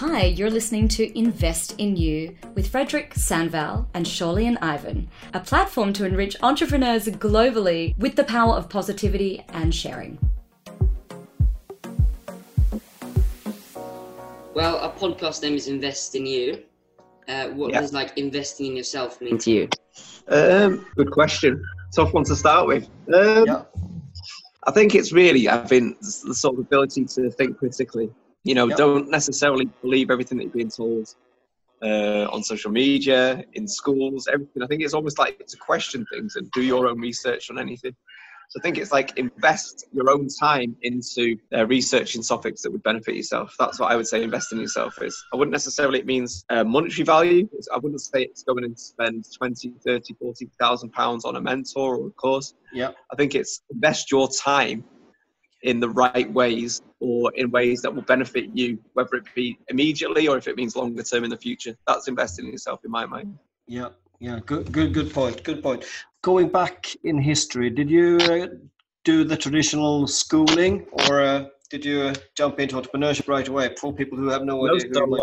Hi, you're listening to Invest in You with Frederick Sandval and Shirley and Ivan, a platform to enrich entrepreneurs globally with the power of positivity and sharing. Well, our podcast name is Invest in You. Uh, what Yeah. does like investing in yourself mean to you? Um, good question. Tough one to start with. Um, Yeah. I think it's really having the sort of ability to think critically. You know, Yeah. don't necessarily believe everything that you're being told uh, on social media, in schools, everything. I think it's almost like to question things and do your own research on anything. So I think it's like invest your own time into uh, researching topics that would benefit yourself. That's what I would say investing in yourself is. I wouldn't necessarily, it means uh, monetary value. I wouldn't say it's going and spend 20, 30, 40,000 pounds on a mentor or a course. Yeah. I think it's invest your time in the right ways or in ways that will benefit you, whether it be immediately or if it means longer term in the future. That's investing in yourself in my mind. Yeah, yeah, good, good, good point. Good point. Going back in history, did you uh, do the traditional schooling, or uh, did you uh, jump into entrepreneurship right away? For people who have no No, idea who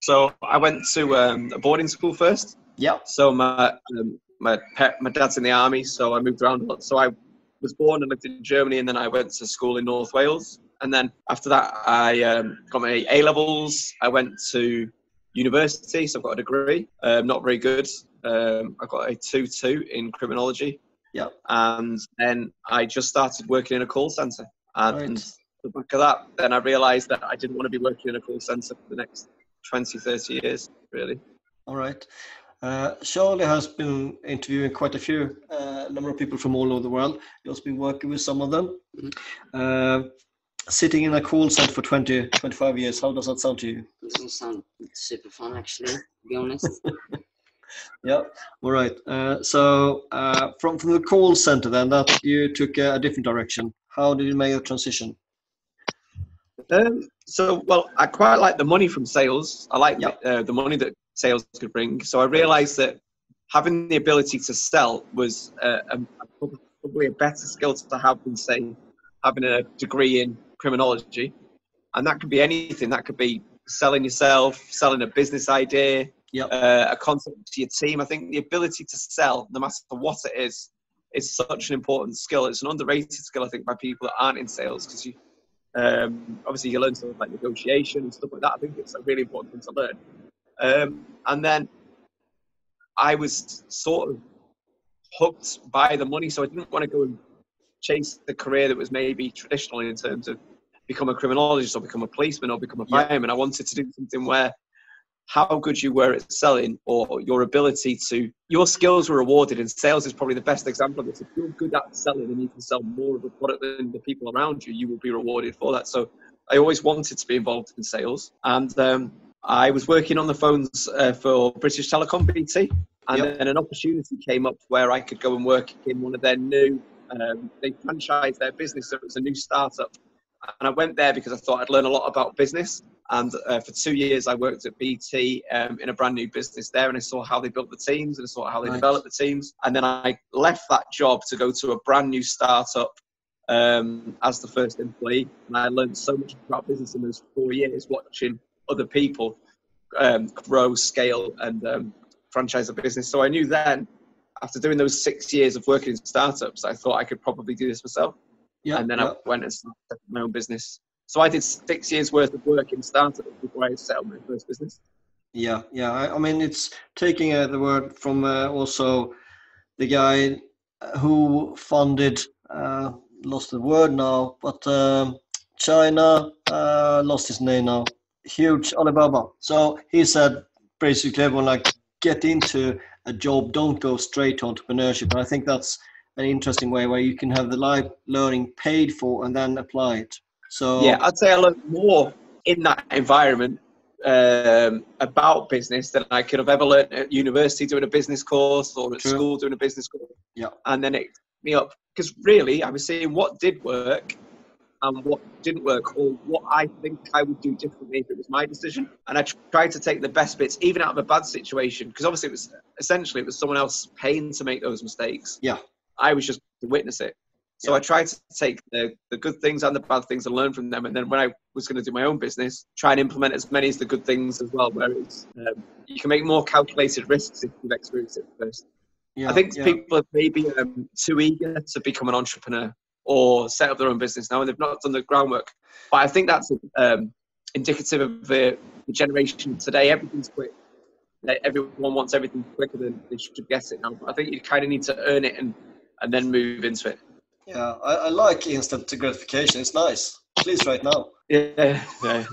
so, um, I went to um, a boarding school first. Yeah, So my um, my pet, my dad's in the army, so I moved around a lot. So I was born and lived in Germany, and then I went to school in North Wales. And then after that, I um, got my A levels. I went to university, so I've got a degree. Um, not very good. Um, I got a two two in criminology. Yeah. And then I just started working in a call center, and Right. the back of that, then I realised that I didn't want to be working in a call center for the next 20, 30 years, really. all right. Uh, Charlie has been interviewing quite a few uh, number of people from all over the world. He has been working with some of them. Mhm. Uh, sitting in a call center for 20, 25 years. How does that sound to you? It doesn't sound super fun, actually, to be honest. Yeah. All right. Uh, so uh, from from the call center, then that you took a, a different direction. How did you make a transition? Um, so, well, I quite like the money from sales. I like Yep. uh, the money that sales could bring. So I realised that having the ability to sell was uh, a, probably a better skill to have than, say, having a degree in criminology. And that could be anything. That could be selling yourself, selling a business idea, Yep. uh, a concept to your team. I think the ability to sell, no matter what it is, is such an important skill. It's an underrated skill, I think, by people that aren't in sales because you um, obviously you learn stuff like negotiation and stuff like that. I think it's a really important thing to learn. Um, and then I was sort of hooked by the money, so I didn't want to go and chase the career that was maybe traditional in terms of become a criminologist or become a policeman or become a Yeah. fireman. I wanted to do something where how good you were at selling or your ability to your skills were rewarded and sales is probably the best example of this if you're good at selling and you can sell more of a product than the people around you you will be rewarded for that so i always wanted to be involved in sales and um, i was working on the phones uh, for british telecom bt and Yep. then an opportunity came up where i could go and work in one of their new um, they franchised their business so it was a new startup and i went there because i thought i'd learn a lot about business and uh, for two years, I worked at BT um, in a brand new business there, and I saw how they built the teams and I saw how they Right. developed the teams. And then I left that job to go to a brand new startup um, as the first employee, and I learned so much about business in those four years, watching other people um, grow, scale, and um, franchise a business. So I knew then, after doing those six years of working in startups, I thought I could probably do this myself Yeah. and then yeah. I went and started my own business. So I did six years worth of work in startups before I set up my first business. Yeah, yeah. I, I mean, it's taking uh, the word from uh, also the guy who funded, uh, lost the word now, but um, China, uh, lost his name now, huge Alibaba. So he said basically, everyone like get into a job, don't go straight to entrepreneurship. And I think that's an interesting way where you can have the life learning paid for and then apply it. So Yeah, I'd say I learned more in that environment um, about business than I could have ever learned at university doing a business course or at True. school doing a business course. Yeah. And then it me up because really I was seeing what did work and what didn't work or what I think I would do differently if it was my decision. And I tried to take the best bits, even out of a bad situation, because obviously it was essentially it was someone else paying to make those mistakes. Yeah. I was just to witness it. So I tried to take the, the good things and the bad things and learn from them. And then when I was going to do my own business, try and implement as many as the good things as well. Whereas um, you can make more calculated risks if you've experienced it first. Yeah, I think yeah. people are maybe um, too eager to become an entrepreneur or set up their own business now, and they've not done the groundwork. But I think that's um, indicative of the, the generation today. Everything's quick. Like, Everyone wants everything quicker than they should get it now. But I think you kind of need to earn it and, and then move into it. Yeah, I, I like instant gratification. It's nice. Please, right now. Yeah, yeah,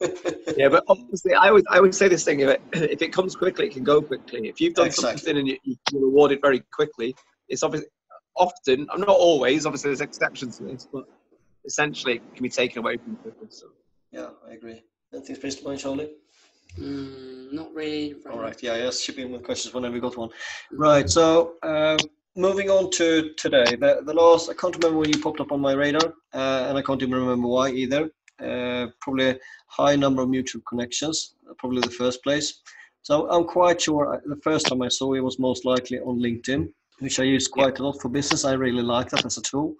yeah. But obviously, I would I would say this thing: if it, if it comes quickly, it can go quickly. If you've done Exactly. something and you, you're rewarded very quickly, it's obviously often. I'm not always. Obviously, there's exceptions to this, but essentially, it can be taken away from you quickly. So. yeah, I agree. Anything special to mind, Charlie? Mm, not really. All right. Yeah, yes. Chip in with questions whenever we got one. Right. So uh, moving on to today. The, the last I can't remember when you popped up on my radar, uh, and I can't even remember why either. Uh, probably a high number of mutual connections. uh, Probably the first place. So I'm quite sure I- the first time I saw you was most likely on LinkedIn, which I use quite a lot for business. I really like that as a tool.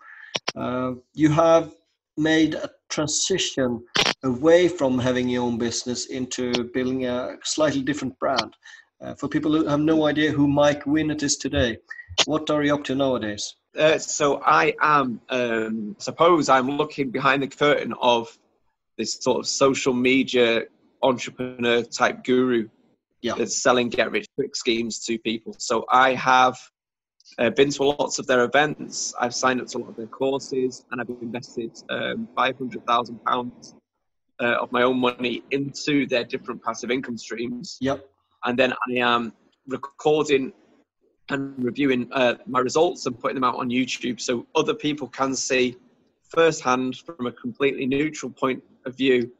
Uh, you have made a transition away from having your own business into building a slightly different brand. Uh, for people who have no idea who Mike Winnet is today, what are you up to nowadays? Uh, so I am, um, suppose I'm looking behind the curtain of this sort of social media entrepreneur type guru Yeah. that's selling get rich quick schemes to people. So I have uh, been to lots of their events. I've signed up to a lot of their courses, and I've invested um, five hundred thousand pounds uh, of my own money into their different passive income streams Yep. and then I am recording and reviewing uh, my results and putting them out on YouTube so other people can see firsthand from a completely neutral point of view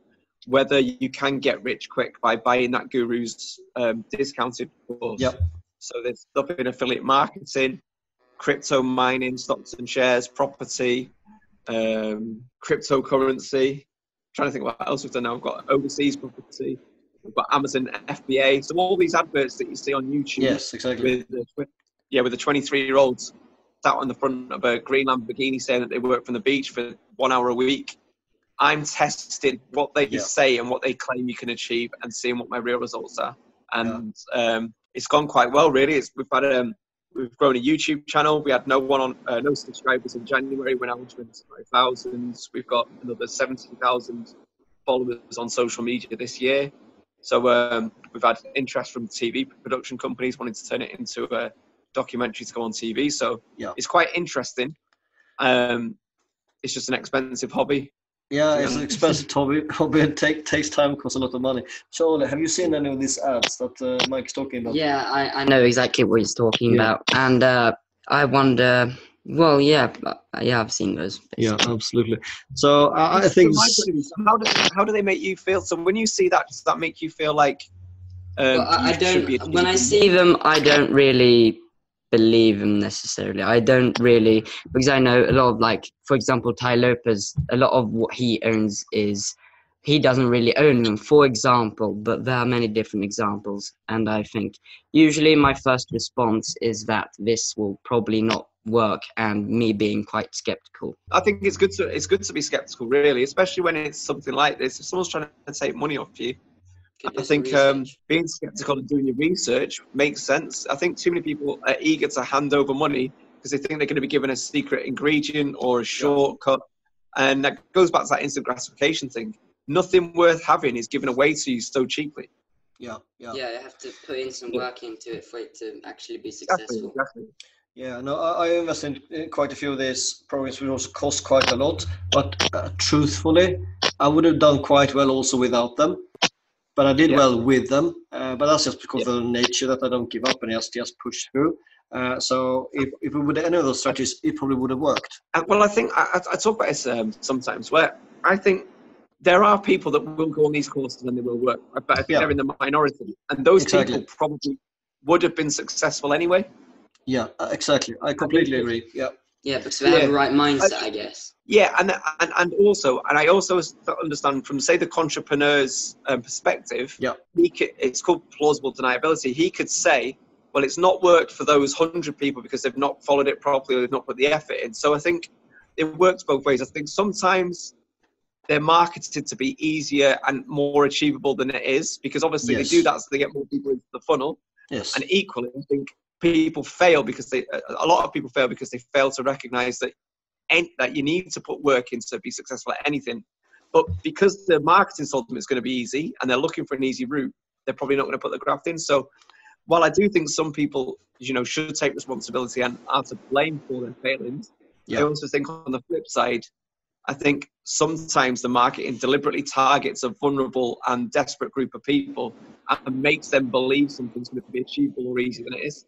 whether you can get rich quick by buying that guru's um, discounted course. Yep. So there's stuff in affiliate marketing, crypto mining, stocks and shares, property, um, cryptocurrency. trying to think what else we've done now. We've got overseas property. We've got Amazon FBA. So all these adverts that you see on YouTube Yes, exactly. with the tw- yeah with the 23 year olds sat on the front of a green Lamborghini saying that they work from the beach for one hour a week. I'm testing what they Yeah. say and what they claim you can achieve and seeing what my real results are. And um, it's gone quite well, really. It's, we've had um, we've grown a YouTube channel. We had no one on uh, no subscribers in January. We're now on 25,000. We've got another 70,000 followers on social media this year. So um, we've had interest from TV production companies wanting to turn it into a documentary to go on TV. So Yeah. it's quite interesting. Um, it's just an expensive hobby. Yeah, it's an expensive hobby. Hobby and take takes time, costs a lot of money. Charlie, have you seen any of these ads that uh, Mike's talking about? Yeah, I, I know exactly what he's talking Yeah. about, and uh, I wonder. Well, yeah, uh, yeah, I've seen those. Yeah, absolutely. So I, I think From my point of view, so how do how do they make you feel? So when you see that, does that make you feel like? Um, Well, I, I you should be don't. When I see them, I don't really believe them necessarily. I don't really because I know a lot of like, for example, Tai Lopez. A lot of what he owns is he doesn't really own them. For example, but there are many different examples, and I think usually my first response is that this will probably not work, and me being quite skeptical. I think it's good to it's good to be skeptical, really, especially when it's something like this. If someone's trying to take money off you, I think um, being skeptical and doing your research makes sense. I think too many people are eager to hand over money because they think they're going to be given a secret ingredient or a shortcut, and that goes back to that instant gratification thing. Nothing worth having is given away to you so cheaply. yeah, yeah, Yeah, you have to put in some work into it for it to actually be successful. exactly. yeah. No, I, I invested in quite a few of these programs, which also cost quite a lot. But uh, truthfully, I would have done quite well also without them. But I did Yeah. well with them. Uh, but that's just because Yeah. of the nature that I don't give up and just just push through. Uh, so if, if we would any of those strategies, it probably would have worked. And, well, I think I, I talk about this um, sometimes where I think there are people that will go on these courses and they will work, but I think Yeah. they're in the minority, and those Exactly. people probably would have been successful anyway. Yeah, uh, exactly. I completely agree. Yeah. Yeah, because they have Yeah. the right mindset, I guess. Yeah, and and, and also, and I also understand from say the entrepreneur's um, perspective. Yeah. he could, it's called plausible deniability. He could say, well, it's not worked for those hundred people because they've not followed it properly or they've not put the effort in. So I think it works both ways. I think sometimes they're marketed to be easier and more achievable than it is because obviously Yes. they do that so they get more people into the funnel. Yes. And equally, I think people fail because they a lot of people fail because they fail to recognize that that you need to put work in to be successful at anything. But because the marketing told them it's going to be easy and they're looking for an easy route, they're probably not going to put the graft in. So while I do think some people, you know, should take responsibility and are to blame for their failings, I also think on the flip side, I think sometimes the marketing deliberately targets a vulnerable and desperate group of people and makes them believe something's going to be achievable or easier than it is.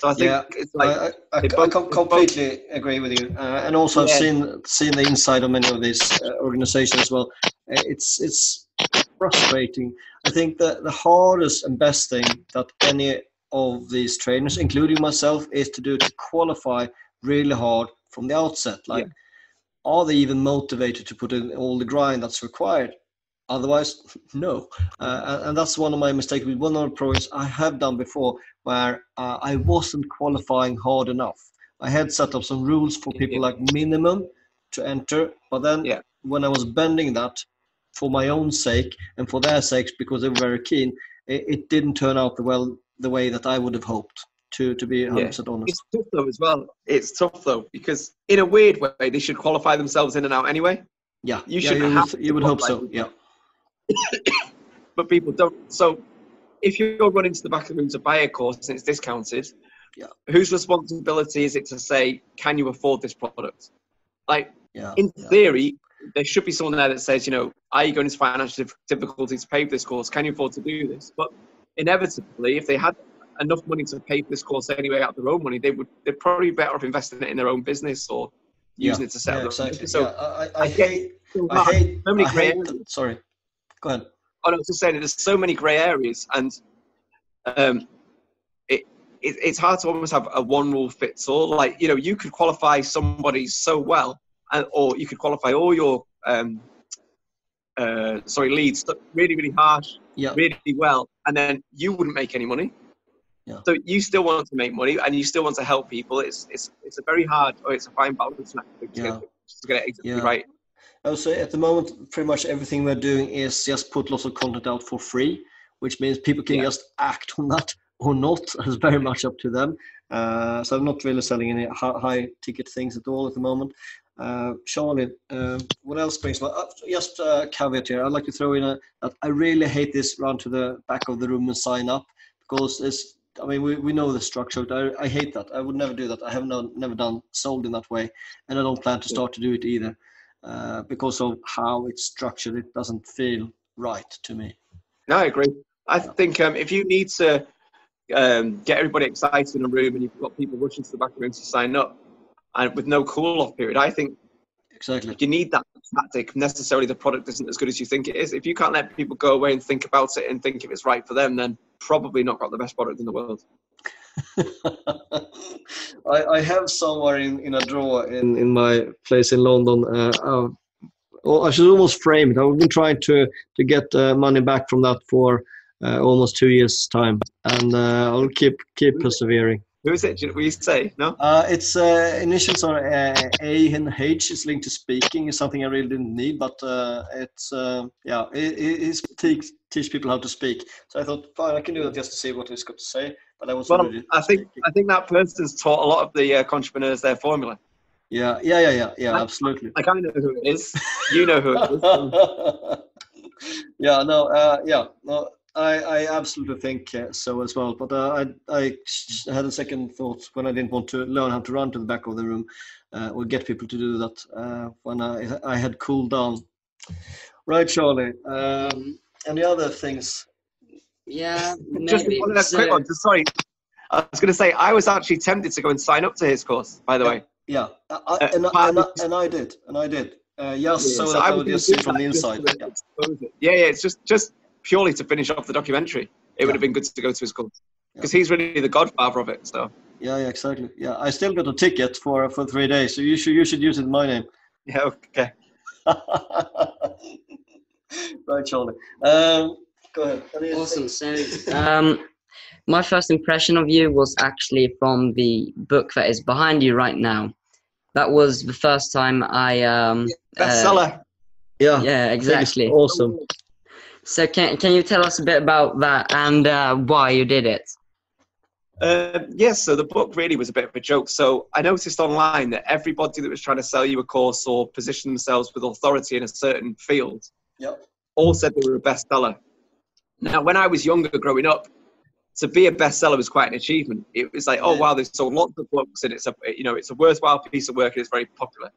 So I think Yeah, it's like I, I, I, both- com- both- completely agree with you, uh, and also I've Yeah. seen seen the inside of many of these uh, organizations as well. Uh, It's it's frustrating. I think that the hardest and best thing that any of these trainers, including myself, is to do to qualify really hard from the outset. Like, are they even motivated to put in all the grind that's required? Otherwise, no. Uh, and, that's one of my mistakes with one of the projects I have done before, where uh, I wasn't qualifying hard enough. I had set up some rules for people like minimum to enter, but then Yeah. when I was bending that for my own sake and for their sakes because they were very keen, it, it didn't turn out the well the way that I would have hoped. To to be 100 percent honest. it's tough though as well. It's tough though because in a weird way they should qualify themselves in and out anyway. Yeah, you yeah, should you have would, you would hope so. Yeah, but people don't. So if you're running to the back of the room to buy a course and it's discounted, Yeah. whose responsibility is it to say, can you afford this product? Like yeah. in yeah. theory, there should be someone there that says, you know, are you going into financial dif- difficulty to pay for this course? Can you afford to do this? But inevitably, if they had enough money to pay for this course anyway out of their own money, they would they're probably better off investing it in their own business or using it to set yeah, exactly. So yeah, I, I, I hate, so I hate, so many I hate. sorry, go ahead. Oh, no, I was just saying there's so many grey areas, and um, it, it it's hard to almost have a one rule fits all. Like you know, you could qualify somebody so well, and or you could qualify all your um, uh, sorry leads really really harsh, Yeah, really well, and then you wouldn't make any money. Yeah. So you still want to make money, and you still want to help people. It's it's it's a very hard, or it's a fine balance to Yeah. get, to get it exactly Yeah. right. I would say at the moment, pretty much everything we're doing is just put lots of content out for free, which means people can Yeah. just act on that or not. It's very much up to them. Uh, so I'm not really selling any high, ticket things at all at the moment. Uh, Charlie, uh, what else brings? Well, uh, just a caveat here. I'd like to throw in a, that I really hate this run to the back of the room and sign up because it's. I mean, we, we know the structure. I, I hate that. I would never do that. I have no, never done sold in that way, and I don't plan to start to do it either uh, because of how it's structured. It doesn't feel right to me. No, I agree. I think um, if you need to um, get everybody excited in a room and you've got people rushing to the back of the room to sign up, and with no cool off period, I think Exactly. If you need that tactic. Necessarily, the product isn't as good as you think it is. If you can't let people go away and think about it and think if it's right for them, then probably not got the best product in the world. I, I have somewhere in, in a drawer in, in my place in London. Uh, uh, well, I should almost frame it. I've been trying to to get uh, money back from that for uh, almost two years' time, and uh, I'll keep keep persevering. Who is it? You say no? Uh, it's uh, initials are uh, A and H. It's linked to speaking. It's something I really didn't need, but uh, it's uh, yeah, it, it, it's teach teach people how to speak. So I thought, fine, I can do that just to see what it's got to say. But I was Well, I think. I think that person's taught a lot of the uh, entrepreneurs their formula. yeah, yeah, yeah, yeah, yeah, absolutely. I kind of know who it is. You know who it is. yeah, no, uh, yeah, no, I, I absolutely think uh, so as well. But uh, I, I had a second thought when I didn't want to learn how to run to the back of the room uh, or get people to do that uh, when I, I had cooled down. Right, Charlie. Um, any other things? Yeah, just maybe. one last quick So- one. Just sorry. I was going to say I was actually tempted to go and sign up to his course. By the way, Yeah, I, I, Uh, and, I, and, I, and I did, and I did. Uh, just so So that I would just see from the inside. Yeah. yeah, yeah. It's just just purely to finish off the documentary. It Yeah. would have been good to go to his course Yeah. because he's really the godfather of it. So yeah, yeah, exactly. Yeah, I still got a ticket for for three days, so you should you should use it in my name. yeah, okay. right, Charlie. Um, go ahead. What do you Awesome. So, um, my first impression of you was actually from the book that is behind you right now, that was the first time I um uh, Bestseller. Yeah. yeah I think it's exactly. Awesome. So can can you tell us a bit about that and uh, why you did it? Um, yes, so the book really was a bit of a joke. So I noticed online that everybody that was trying to sell you a course or position themselves with authority in a certain field Yep. all said they were a bestseller. Now, when I was younger growing up, to be a bestseller was quite an achievement. It was like, oh wow, there's sold lots of books and it's a you know it's a worthwhile piece of work and it's very popular.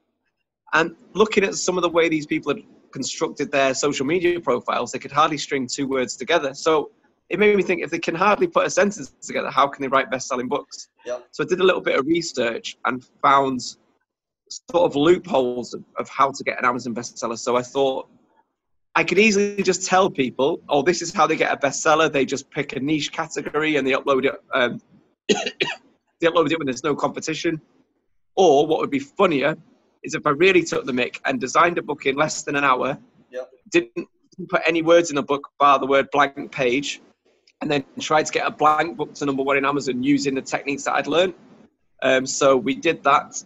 And looking at some of the way these people had constructed their social media profiles, they could hardly string two words together. So it made me think if they can hardly put a sentence together, how can they write best-selling books? Yeah. So I did a little bit of research and found sort of loopholes of, of how to get an Amazon bestseller. So I thought I could easily just tell people, oh, this is how they get a bestseller. They just pick a niche category and they upload it. Um, they upload it when there's no competition. Or what would be funnier is if I really took the mic and designed a book in less than an hour, Yep. didn't put any words in the book bar the word blank page, and then tried to get a blank book to number one in Amazon using the techniques that I'd learned. Um, so we did that,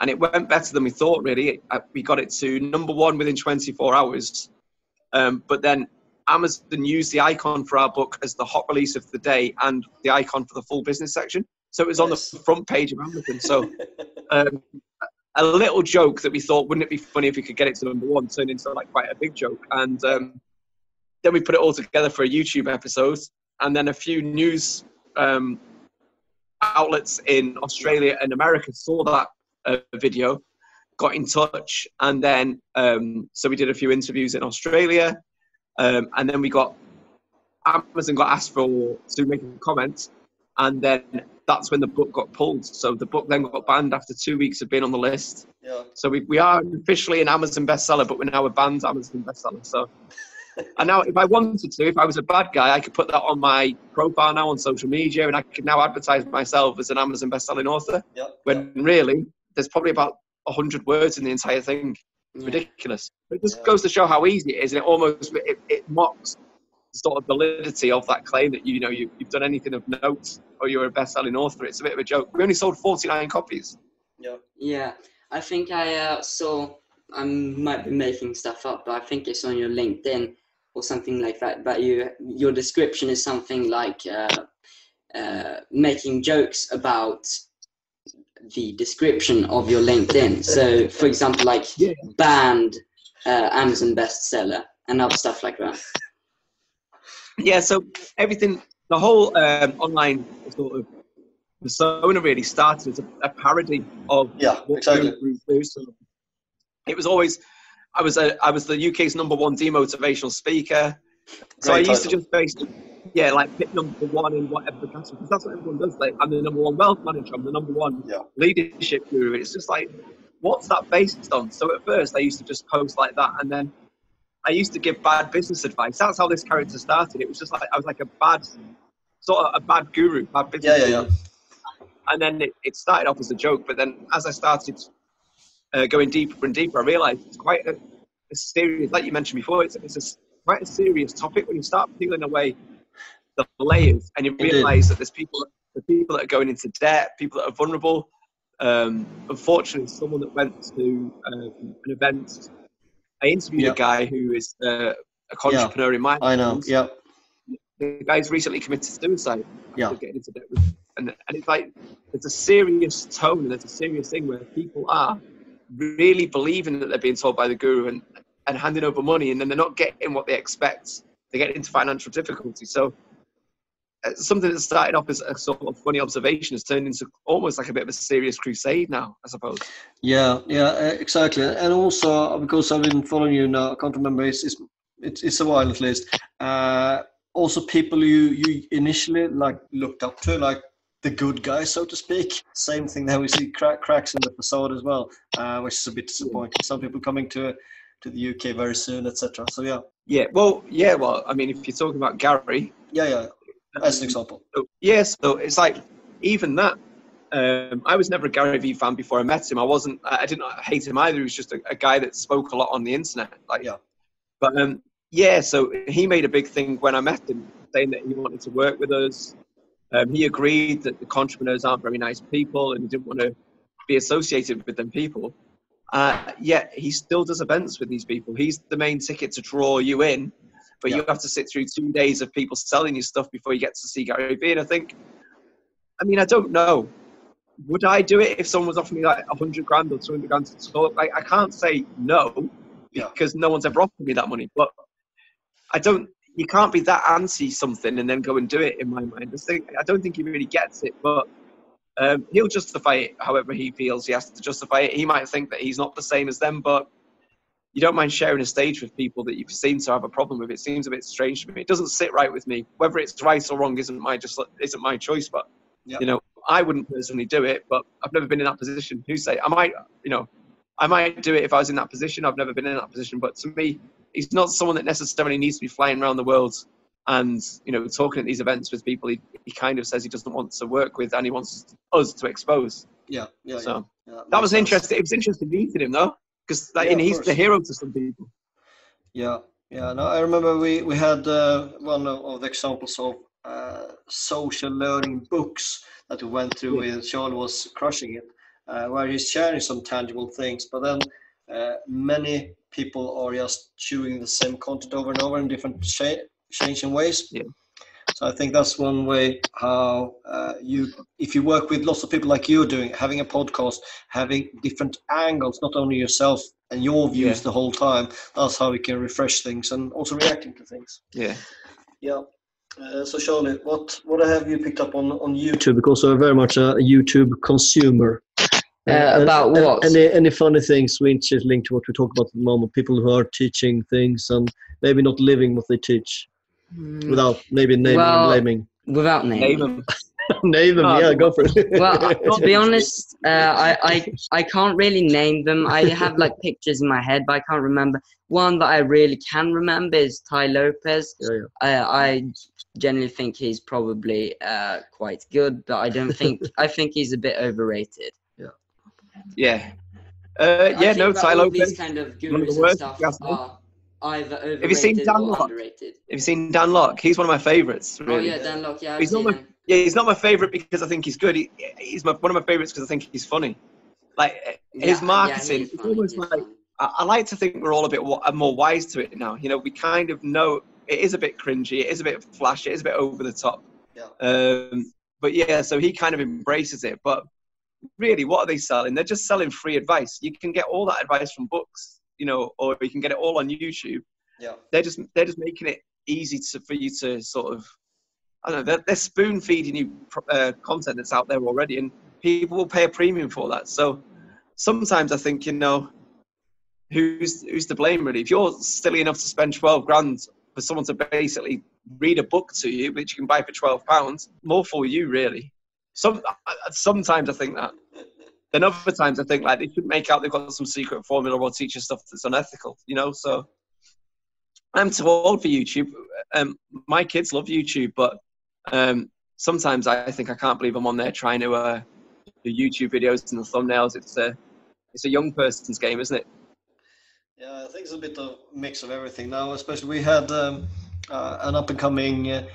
and it went better than we thought. Really, Uh, we got it to number one within 24 hours. Um, but then Amazon used the icon for our book as the hot release of the day and the icon for the full business section. So it was on the front page of Amazon. So um, a little joke that we thought, wouldn't it be funny if we could get it to number one, turned into like quite a big joke. And um, then we put it all together for a YouTube episode, and then a few news um, outlets in Australia and America saw that uh, video, got in touch, and then um, so we did a few interviews in Australia, um, and then we got Amazon got asked for to make a comment, and then that's when the book got pulled. So the book then got banned after two weeks of being on the list. Yeah. So we, we are officially an Amazon bestseller, but we're now a banned Amazon bestseller. So, and now if I wanted to, if I was a bad guy, I could put that on my profile now on social media, and I could now advertise myself as an Amazon bestselling author. Yeah. When really, there's probably about hundred words in the entire thing. It's Yeah. ridiculous. It just Yeah. goes to show how easy it is, and it almost it, it mocks sort of validity of that claim that you know you, you've done anything of note or you're a best-selling author. It's a bit of a joke. We only sold 49 copies. Yeah. Yeah, I think I uh, saw. I might be making stuff up, but I think it's on your LinkedIn or something like that. But you, your description is something like uh, uh, making jokes about the description of your LinkedIn. So, for example, like Yeah. banned uh, Amazon bestseller and other stuff like that. Yeah, so everything, the whole um, online sort of persona really started as a, a parody of Yeah, what exactly. gurus do. So it was always, I was a, I was the UK's number one demotivational speaker. So I Great used to just basically, yeah, like pick number one in whatever category. Because that's what everyone does. Like, I'm the number one wealth manager. I'm the number one Yeah. leadership guru. It's just like, what's that based on? So at first, I used to just post like that, and then I used to give bad business advice. That's how this character started. It was just like I was like a bad, sort of a bad guru, bad business. Yeah, yeah, yeah. And then it, it started off as a joke, but then as I started uh, going deeper and deeper, I realised it's quite a, a serious. Like you mentioned before, it's, it's a quite a serious topic when you start peeling away the layers, and you realise that there's people, the people that are going into debt, people that are vulnerable. Um, unfortunately, someone that went to um, an event, I interviewed Yeah. a guy who is uh, a entrepreneur in my I know. Yeah. the guy's recently committed suicide Yeah. getting into debt and, and it's like there's a serious tone and there's a serious thing where people are really believing that they're being told by the guru and, and handing over money and then they're not getting what they expect they get into financial difficulty so something that started off as a sort of funny observation has turned into almost like a bit of a serious crusade now i suppose Yeah, yeah, exactly. And also because I've been following you now, I can't remember. It's it's it's, it's a while at least. Uh, also, people you you initially like looked up to, like the good guys, so to speak. Same thing that we see crack, cracks in the facade as well, uh, which is a bit disappointing. Some people coming to to the UK very soon, etc. So yeah, yeah well yeah well i mean if you're talking about gary yeah, yeah. As an example. So, yeah, so it's like even that. Um, I was never a Gary Vee fan before I met him. I wasn't. I didn't hate him either. He was just a, a guy that spoke a lot on the internet. Like, Yeah. But um, yeah, so he made a big thing when I met him, saying that he wanted to work with us. Um, he agreed that the entrepreneurs aren't very nice people, and he didn't want to be associated with them people. Uh, yet he still does events with these people. He's the main ticket to draw you in, but Yeah. you have to sit through two days of people selling you stuff before you get to see Gary Vee. And I think, I mean, I don't know. Would I do it if someone was offering me like a hundred grand or two hundred grand to talk? I, I can't say no Yeah. because no one's ever offered me that money. But I don't. You can't be that anti something and then go and do it. In my mind, I think I don't think he really gets it. But um, he'll justify it however he feels he has to justify it. He might think that he's not the same as them, but you don't mind sharing a stage with people that you seem to have a problem with. It seems a bit strange to me. It doesn't sit right with me. Whether it's right or wrong isn't my just isn't my choice. But Yeah. you know, I wouldn't personally do it. But I've never been in that position. Who say I might? You know, I might do it if I was in that position. I've never been in that position. But to me, he's not someone that necessarily needs to be flying around the world and you know talking at these events with people he, he kind of says he doesn't want to work with and he wants us to expose Yeah, yeah, so yeah. yeah, that was sense. interesting it was interesting meeting him though because Yeah, he's course. the hero to some people Yeah, yeah. No, I remember we we had uh, one of, the examples of uh, social learning books that we went through with. Sean was crushing it, uh, where he's sharing some tangible things, but then uh, many people are just chewing the same content over and over in different sha- changing ways. Yeah. So I think that's one way how uh, you, if you work with lots of people like you're doing, having a podcast, having different angles, not only yourself and your views Yeah. the whole time. That's how we can refresh things and also reacting to things. yeah Yeah. Uh, so Charlie, what what have you picked up on on YouTube? Because I'm very much a YouTube consumer. Uh, about and- what? Any any funny things which is linked to what we talk about at the moment? People who are teaching things and maybe not living what they teach Mm, without maybe naming Well, and blaming. Without name naming. him Name them, No, yeah, go for it. well, to be honest, uh, I, I I can't really name them. I have like pictures in my head, but I can't remember. One that I really can remember is Tai Lopez. yeah, yeah. I, I generally think he's probably uh, quite good, but I don't think I think he's a bit overrated. yeah uh, yeah no Tai Lopez kind of one of the gurus and worst stuff are either Have you seen overrated Dan or Lok? underrated. have you seen Dan Lok he's one of my favorites Oh yeah, Dan Lok. Yeah, I've He's not my- him. yeah he's not my favorite because I think he's good he, he's my, one of my favorites because I think he's funny like Yeah, his yeah, marketing he's it's almost like funny. I, I like to think we're all a bit more wise to it now. You know, we kind of know it is a bit cringy, it is a bit flashy, it is a bit over the top. Yeah. Um, but yeah, so he kind of embraces it. But really, what are they selling? They're just selling free advice. You can get all that advice from books, you know, or you can get it all on YouTube. Yeah. They're just they're just making it easy to, for you to sort of. I don't know. They're, they're spoon feeding you uh, content that's out there already, and people will pay a premium for that. So sometimes I think you know who's who's to blame really if you're silly enough to spend 12 grand for someone to basically read a book to you which you can buy for 12 pounds more for you really some sometimes i think that then other times i think like they should make out they've got some secret formula or teach you stuff that's unethical you know so i'm too old for youtube um my kids love youtube but um sometimes i think i can't believe i'm on there trying to uh do youtube videos and the thumbnails it's a it's a young person's game isn't it Yeah, I think it's a bit of a mix of everything now. Especially we had um, uh, an up and coming uh,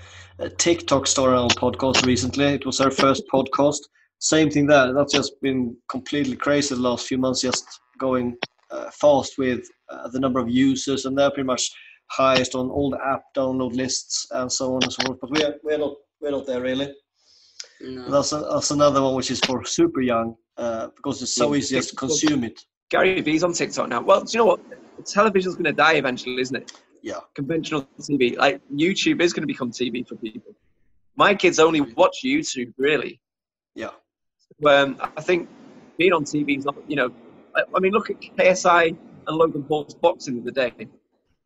TikTok star on podcast recently. It was our first podcast. Same thing there. That's just been completely crazy the last few months. Just going uh, fast with uh, the number of users, and they're pretty much highest on all the app download lists and so on and so forth. But we're we're not we're not there really. No. That's a, that's another one which is for super young uh, because it's so Yeah. easy just to consume it. Gary Vee's on TikTok now. Well, do you know what? Television's going to die eventually, isn't it? Yeah. Conventional TV, like YouTube, is going to become TV for people. My kids only watch YouTube, really. Yeah. Um, I think being on TV is not, you know, I, I mean, look at KSI and Logan Paul's boxing of the day.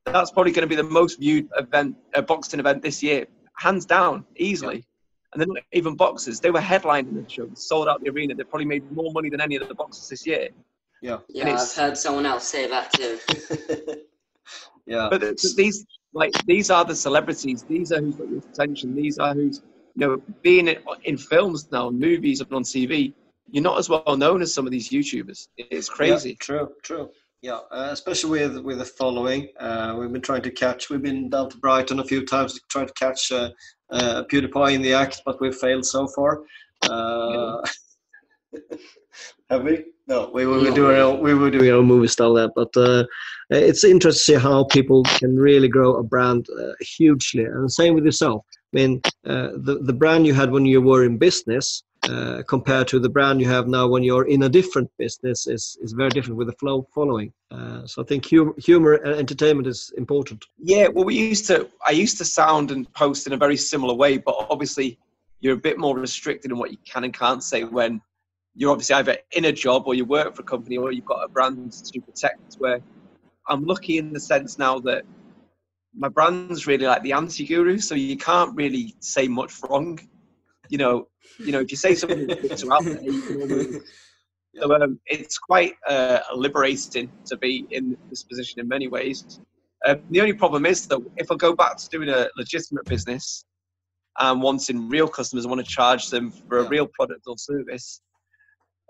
That's probably going to be the most viewed event, uh, boxing event this year, hands down, easily. And they're not even boxers. They were headlining the show, sold out the arena. They probably made more money than any of the boxers this year. Yeah. Yeah, And I've it's- heard someone else say that too. yeah. But th- th- these, like, these are the celebrities. These are who's got your attention. These are who's, you know, being in, films now, movies, and on TV. You're not as well known as some of these YouTubers. It's Yeah, crazy. true, true. Yeah, uh, especially with with the following. Uh, we've been trying to catch. We've been down to Brighton a few times to try to catch uh, uh, PewDiePie in the act, but we've failed so far. Uh, Have we? No, we were, doing our, we were doing our movie style there, but uh, it's interesting to see how people can really grow a brand uh, hugely. And same with yourself. I mean, uh, the the brand you had when you were in business uh, compared to the brand you have now when you're in a different business is is very different with the flow following. Uh, so I think humor, humor and entertainment is important. Yeah, well, we used to. I used to sound and post in a very similar way, but obviously you're a bit more restricted in what you can and can't say when you're obviously either in a job or you work for a company or you've got a brand to protect. Where I'm lucky in the sense now that my brand's really like the anti-guru, so you can't really say much wrong. You know, you know, if you say something that's out there, you so um, it's quite uh, liberating to be in this position in many ways. Um, the only problem is that if I go back to doing a legitimate business and wanting real customers, I want to charge them for a yeah. real product or service.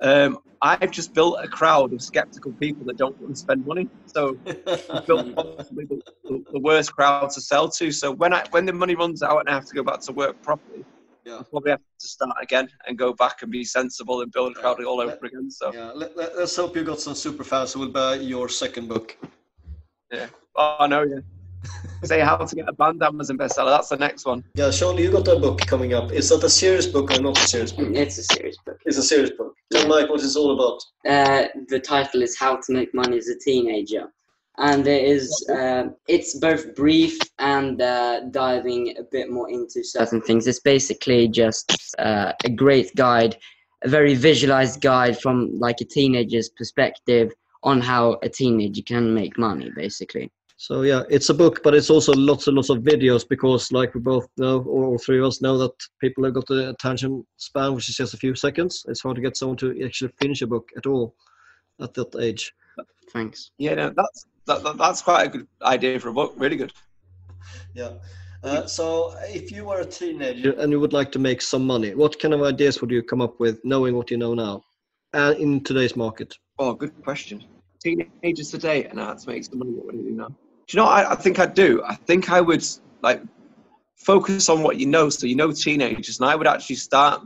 Um, I've just built a crowd of skeptical people that don't want to spend money. So I've built possibly the, the, worst crowd to sell to. So when I when the money runs out and I have to go back to work properly, yeah. I'll probably have to start again and go back and be sensible and build a crowd all over let, again. So yeah, let, let, us hope you got some super fans who will buy your second book. Yeah. Oh no, yeah. Say how to get a banned Amazon bestseller. That's the next one. Yeah, Sean, you got a book coming up. Is that a serious book or not a serious book? It's a serious book. It's a serious book. Tell Mike what it's all about. Uh, the title is How to Make Money as a Teenager. And it is, uh, it's both brief and uh, diving a bit more into certain things. It's basically just uh, a great guide, a very visualized guide from like a teenager's perspective on how a teenager can make money, basically. So yeah, it's a book, but it's also lots and lots of videos because, like we both know, or all three of us know, that people have got the attention span, which is just a few seconds. It's hard to get someone to actually finish a book at all at that age. Thanks. Yeah, no, that's that, that, that's quite a good idea for a book. Really good. Yeah. Uh, so, if you were a teenager and you would like to make some money, what kind of ideas would you come up with, knowing what you know now, and uh, in today's market? Oh, good question. Teenagers today and how to make some money. What would you do now? Do you know I, I think I'd do? I think I would like focus on what you know. So you know teenagers, and I would actually start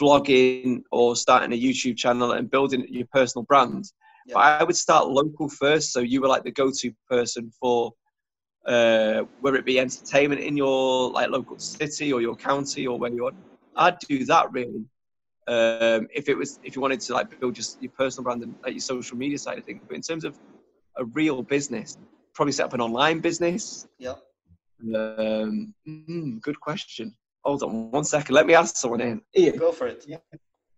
vlogging or starting a YouTube channel and building your personal brand. Yeah. But I would start local first. So you were like the go-to person for uh, whether it be entertainment in your like local city or your county or where you are. I'd do that really. Um, if it was if you wanted to like build just your personal brand and like your social media side of things. But in terms of a real business, probably set up an online business. Yeah. Um, mm, good question. Hold on one second. Let me ask someone in. Ian, go for it. Yeah.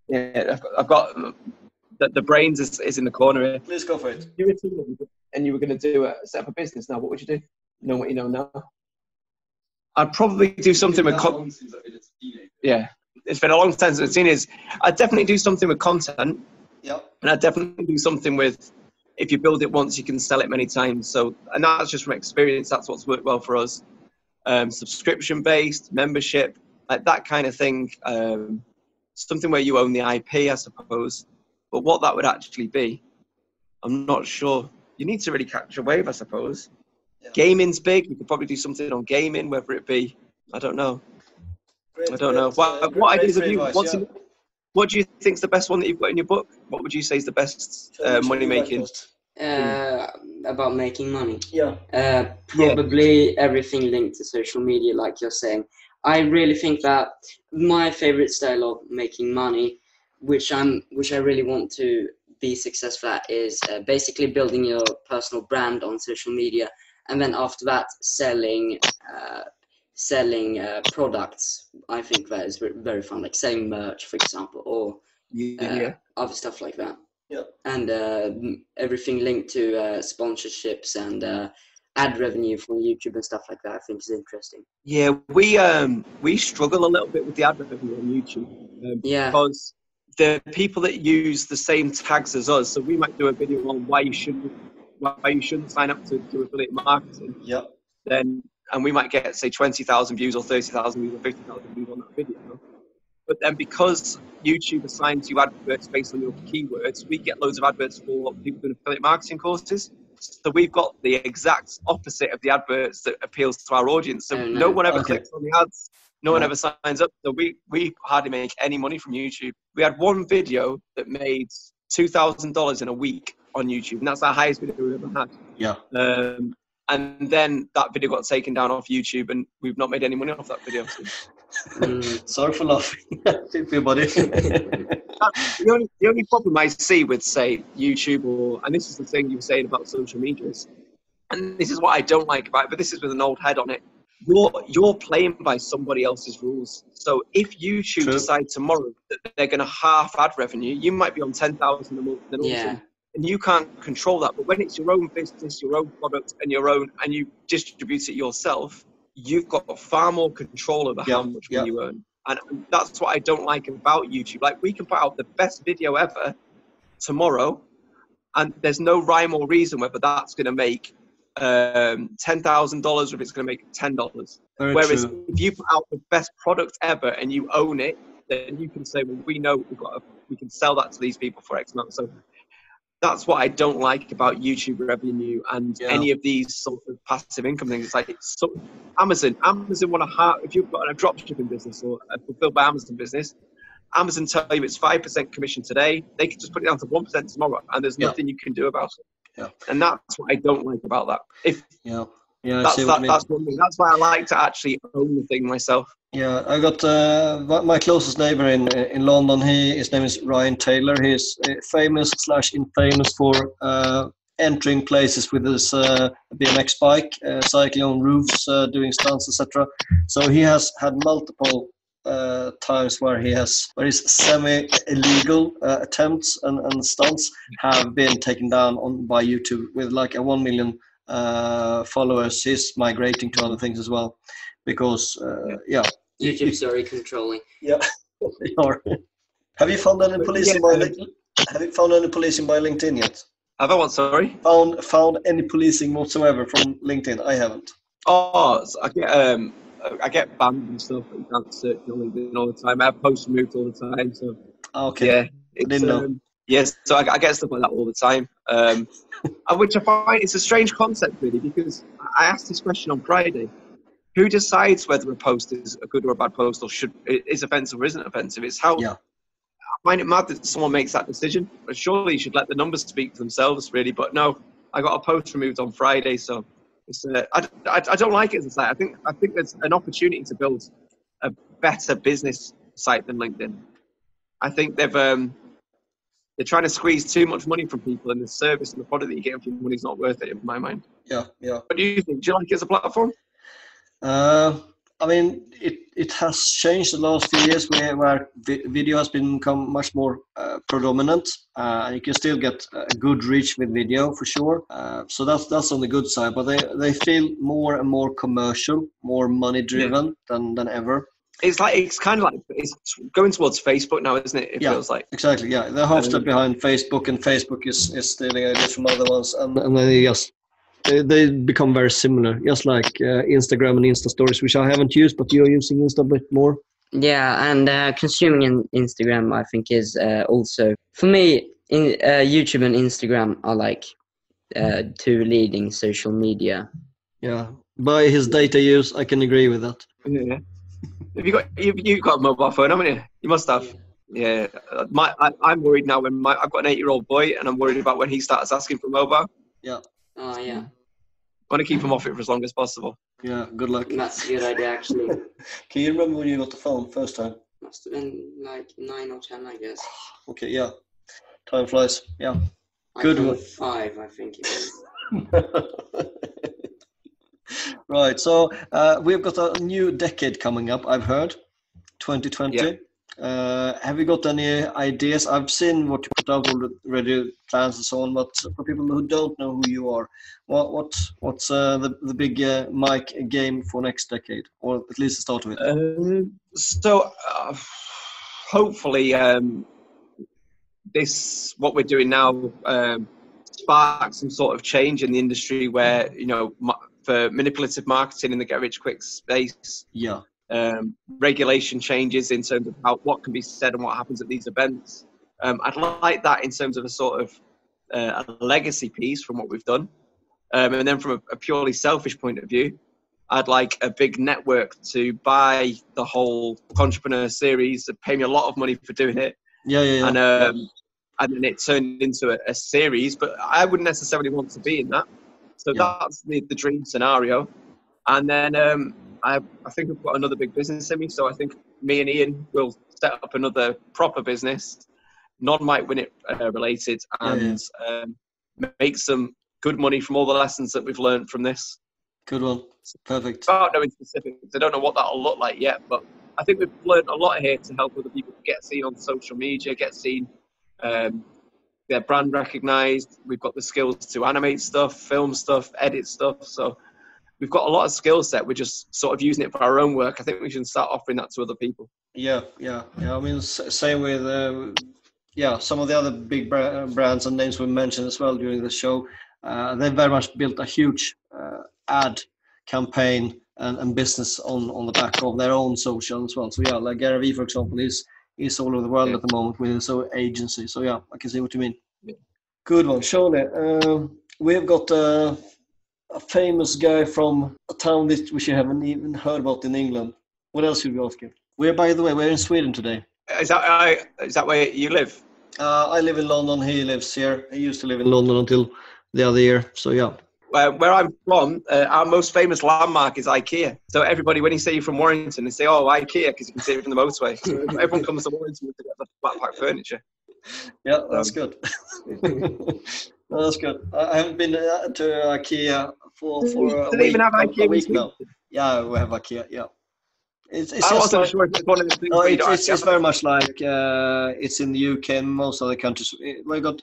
Yeah, I've got, I've got the, the brains is, is in the corner here. Please go for it. You and you were going to do a set up a business now. What would you do? Know what you know now. I'd probably do something with. Con- yeah, it's been a long time since I've seen it. I'd definitely do something with content. Yeah. And I'd definitely do something with if you build it once, you can sell it many times. So, and that's just from experience. That's what's worked well for us. Um, subscription based, membership, like that kind of thing. Um, something where you own the IP, I suppose. But what that would actually be, I'm not sure. You need to really catch a wave, I suppose. Yeah. Gaming's big. We could probably do something on gaming, whether it be, I don't know. Great, I don't know. What, uh, what ideas have you? Advice, yeah. What do you think is the best one that you've got in your book? What would you say is the best uh, money making? Uh, about making money. Yeah. Uh, probably yeah. everything linked to social media, like you're saying. I really think that my favorite style of making money, which I'm, which I really want to be successful at, is uh, basically building your personal brand on social media, and then after that, selling uh, selling uh, products. I think that is very fun, like selling merch, for example, or yeah. uh, other stuff like that. Yeah. And uh, everything linked to uh, sponsorships and uh, ad revenue from YouTube and stuff like that. I think is interesting. Yeah, we um we struggle a little bit with the ad revenue on YouTube. Um, yeah. Because the people that use the same tags as us, so we might do a video on why you shouldn't why you shouldn't sign up to do affiliate marketing. Yeah. Then and we might get say 20,000 views or 30,000 views or 50,000 views on that video. But then because YouTube assigns you adverts based on your keywords, we get loads of adverts for people doing affiliate marketing courses. So we've got the exact opposite of the adverts that appeals to our audience. So oh, no. no. one ever okay. clicks on the ads. No one ever signs up. So we, we hardly make any money from YouTube. We had one video that made two thousand dollars in a week on YouTube, and that's our highest video we've ever had. Yeah. Um, and then that video got taken down off YouTube, and we've not made any money off that video. So Mm, Sorry for laughing. Everybody. the only the only problem I see with say YouTube or and this is the thing you were saying about social media is, and this is what I don't like about it, but this is with an old head on it. You're you're playing by somebody else's rules. So if YouTube True. decide tomorrow that they're going to half ad revenue, you might be on ten thousand a month. then all of a yeah. And you can't control that. But when it's your own business, your own product, and your own, and you distribute it yourself, you've got far more control over how much yeah. money you earn. And that's what I don't like about YouTube. Like we can put out the best video ever tomorrow, and there's no rhyme or reason whether that's going to make um, ten thousand dollars or if it's going to make ten dollars. Whereas true. if you put out the best product ever and you own it, then you can say, well, we know we've got, a, we can sell that to these people for X amount. So that's what I don't like about YouTube revenue and Yeah. any of these sort of passive income things. It's like it's so, Amazon. Amazon want to have if you've got a drop shipping business or a fulfilled by Amazon business. Amazon tell you it's five percent commission today. They can just put it down to one percent tomorrow, and there's Yeah. nothing you can do about it. Yeah. And that's what I don't like about that. If Yeah. Yeah, that's see what that, that's one thing. That's why I like to actually own the thing myself. Yeah, I got uh, my- closest neighbor in in London. He his name is Ryan Taylor. He's uh, famous slash infamous for uh, entering places with his uh, BMX bike, uh, cycling on roofs, uh, doing stunts, etc. So he has had multiple uh, times where he has where his semi-illegal uh, attempts and, and stunts have been taken down on by YouTube with like a one million uh, followers. He's migrating to other things as well because uh, yeah YouTube's very controlling. yeah, they are. Have you found any policing by Yeah. Lin- Have you found any policing by LinkedIn yet? Have I what? Sorry. Found found any policing whatsoever from LinkedIn? I haven't. Oh, so I get um, I get banned and stuff. But you can't search on LinkedIn all the time. I have posts removed all the time. So Ah, Okay. yeah, it's, didn't know. um, yes. So I, I get stuff like that all the time. Um, which I find it's a strange concept really because I asked this question on Friday. Who decides whether a post is a good or a bad post or should is offensive or isn't offensive? It's how Yeah. I find it mad that someone makes that decision. But surely you should let the numbers speak for themselves, really. But no, I got a post removed on Friday, so it's, uh, I, I, I don't like it as a site. I think I think there's an opportunity to build a better business site than LinkedIn. I think they've um, they're trying to squeeze too much money from people, and the service and the product that you get your money is not worth it in my mind. Yeah, yeah. What do you think? Do you like it as a platform? Uh, I mean, it, it has changed the last few years where, where video has become much more uh, predominant. Uh, and you can still get a good reach with video for sure. Uh, so that's that's on the good side. But they, they feel more and more commercial, more money driven than, than ever. It's like it's kind of like it's going towards Facebook now, isn't it? It Yeah. feels like. Exactly. Yeah, they're half step behind Facebook, and Facebook is, is stealing ideas from other ones, and, and they just they, they become very similar, just like uh, Instagram and Insta Stories, which I haven't used, but you're using Insta a bit more. Yeah, and uh, consuming in Instagram, I think, is uh, also for me. In, uh, YouTube and Instagram are like uh, two leading social media. Yeah, by his data use, I can agree with that. Yeah. Have you got you've, you've got a mobile phone, haven't you? You must have. Yeah. Uh, My I, I'm worried now when my I've got an eight year old boy and I'm worried about when he starts asking for mobile. Oh yeah, I want to keep him off it for as long as possible. Yeah, good luck. that's a good idea actually. Can you remember when you got the phone first time? Must have been like nine or ten, I guess. Okay, yeah. Time flies. Yeah. Good one. Five, I think it was. right. So uh, we've got a new decade coming up. I've heard, 2020. Yeah. Uh, have you got any ideas? I've seen what you put out already, plans and so on. But for people who don't know who you are, what what what's uh, the the big uh, mic game for next decade, or at least the start of it? So uh, hopefully um, this what we're doing now um, sparks some sort of change in the industry where you know for manipulative marketing in the get rich quick space Yeah. Um, regulation changes in terms of how what can be said and what happens at these events. Um, I'd like that in terms of a sort of uh, a legacy piece from what we've done, um, and then from a, a purely selfish point of view, I'd like a big network to buy the whole entrepreneur series and pay me a lot of money for doing it, Yeah, yeah, yeah. and um, and then it turned into a, a series. But I wouldn't necessarily want to be in that. So Yeah. that's the, the dream scenario. And then um, I, I think I've got another big business in me. So I think me and Ian will set up another proper business, non Mike Winnet uh, related, Yeah, yeah. and Um, make some good money from all the lessons that we've learned from this. Good one. Perfect. Without knowing specifics, I don't know what that'll look like yet, but I think we've learned a lot here to help other people get seen on social media, get seen, um, their brand recognized. We've got the skills to animate stuff, film stuff, edit stuff. So we've got a lot of skill set. We're just sort of using it for our own work. I think we should start offering that to other people. Yeah, yeah, yeah. I mean, same with uh, yeah, some of the other big brands and names we mentioned as well during the show. Uh, they very much built a huge uh, ad campaign and, and business on on the back of their own social as well. So yeah, like Gary Vee, for example, is is all over the world Yeah. at the moment with his own agency. So yeah, I can see what you mean. Yeah. Good one, surely. Um, we've got uh, a famous guy from a town that which you haven't even heard about in England. What else should we ask you? We're, by the way, we're in Sweden today. Is that I, is that where you live? Uh, I live in London. He lives here. He used to live in London until the other year. So yeah, Uh, where I'm from, uh, our most famous landmark is IKEA. So everybody, when you say you're from Warrington, they say, "Oh, IKEA," because you can see it from the motorway. So everyone comes to Warrington to get the backpack furniture. yeah, that's Um, good. No, that's good. I haven't been uh, to IKEA for for a week, even have IKEA a week now. Yeah, we have IKEA. Yeah, it's it's I wasn't like, sure if it's one of the things no, it's, it's, it's very much like uh, it's in the UK and most other countries. We got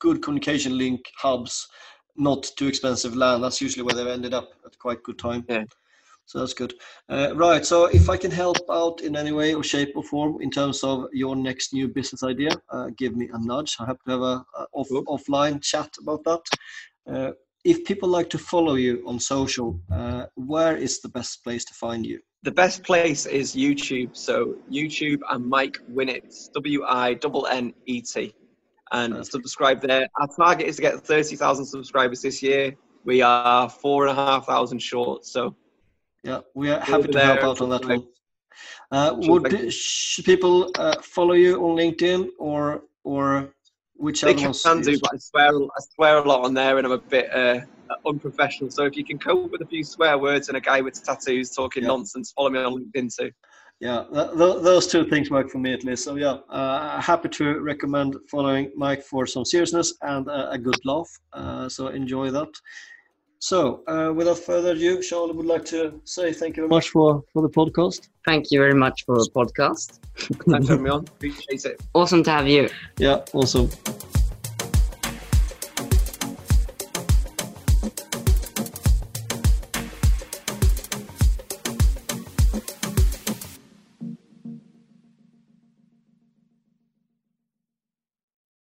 good communication link hubs, not too expensive land. That's usually where they've ended up at quite good time. Yeah. So that's good. Uh, right. So if I can help out in any way or shape or form in terms of your next new business idea, uh, give me a nudge. I have to have a, a off, Cool. offline chat about that. Uh, if people like to follow you on social, uh, where is the best place to find you? The best place is YouTube. So YouTube and Mike Winnet, W I N N E T, and Perfect. subscribe there. Our target is to get thirty thousand subscribers this year. We are four and a half thousand short. So Yeah, we are happy to help out on that one. Uh, would should people uh, follow you on LinkedIn or or which they can do, but I swear, I swear a lot on there, and I'm a bit uh, unprofessional. So if you can cope with a few swear words and a guy with tattoos talking Yeah. nonsense, follow me on LinkedIn too. Yeah, th- th- those two things work for me at least. So yeah, uh, happy to recommend following Mike for some seriousness and uh, a good laugh. Uh, so enjoy that. So uh, without further ado, Charlie would like to say thank you very much for for the podcast. Thank you very much for the podcast. Thanks for having me on. Appreciate it. Awesome to have you. Yeah, awesome.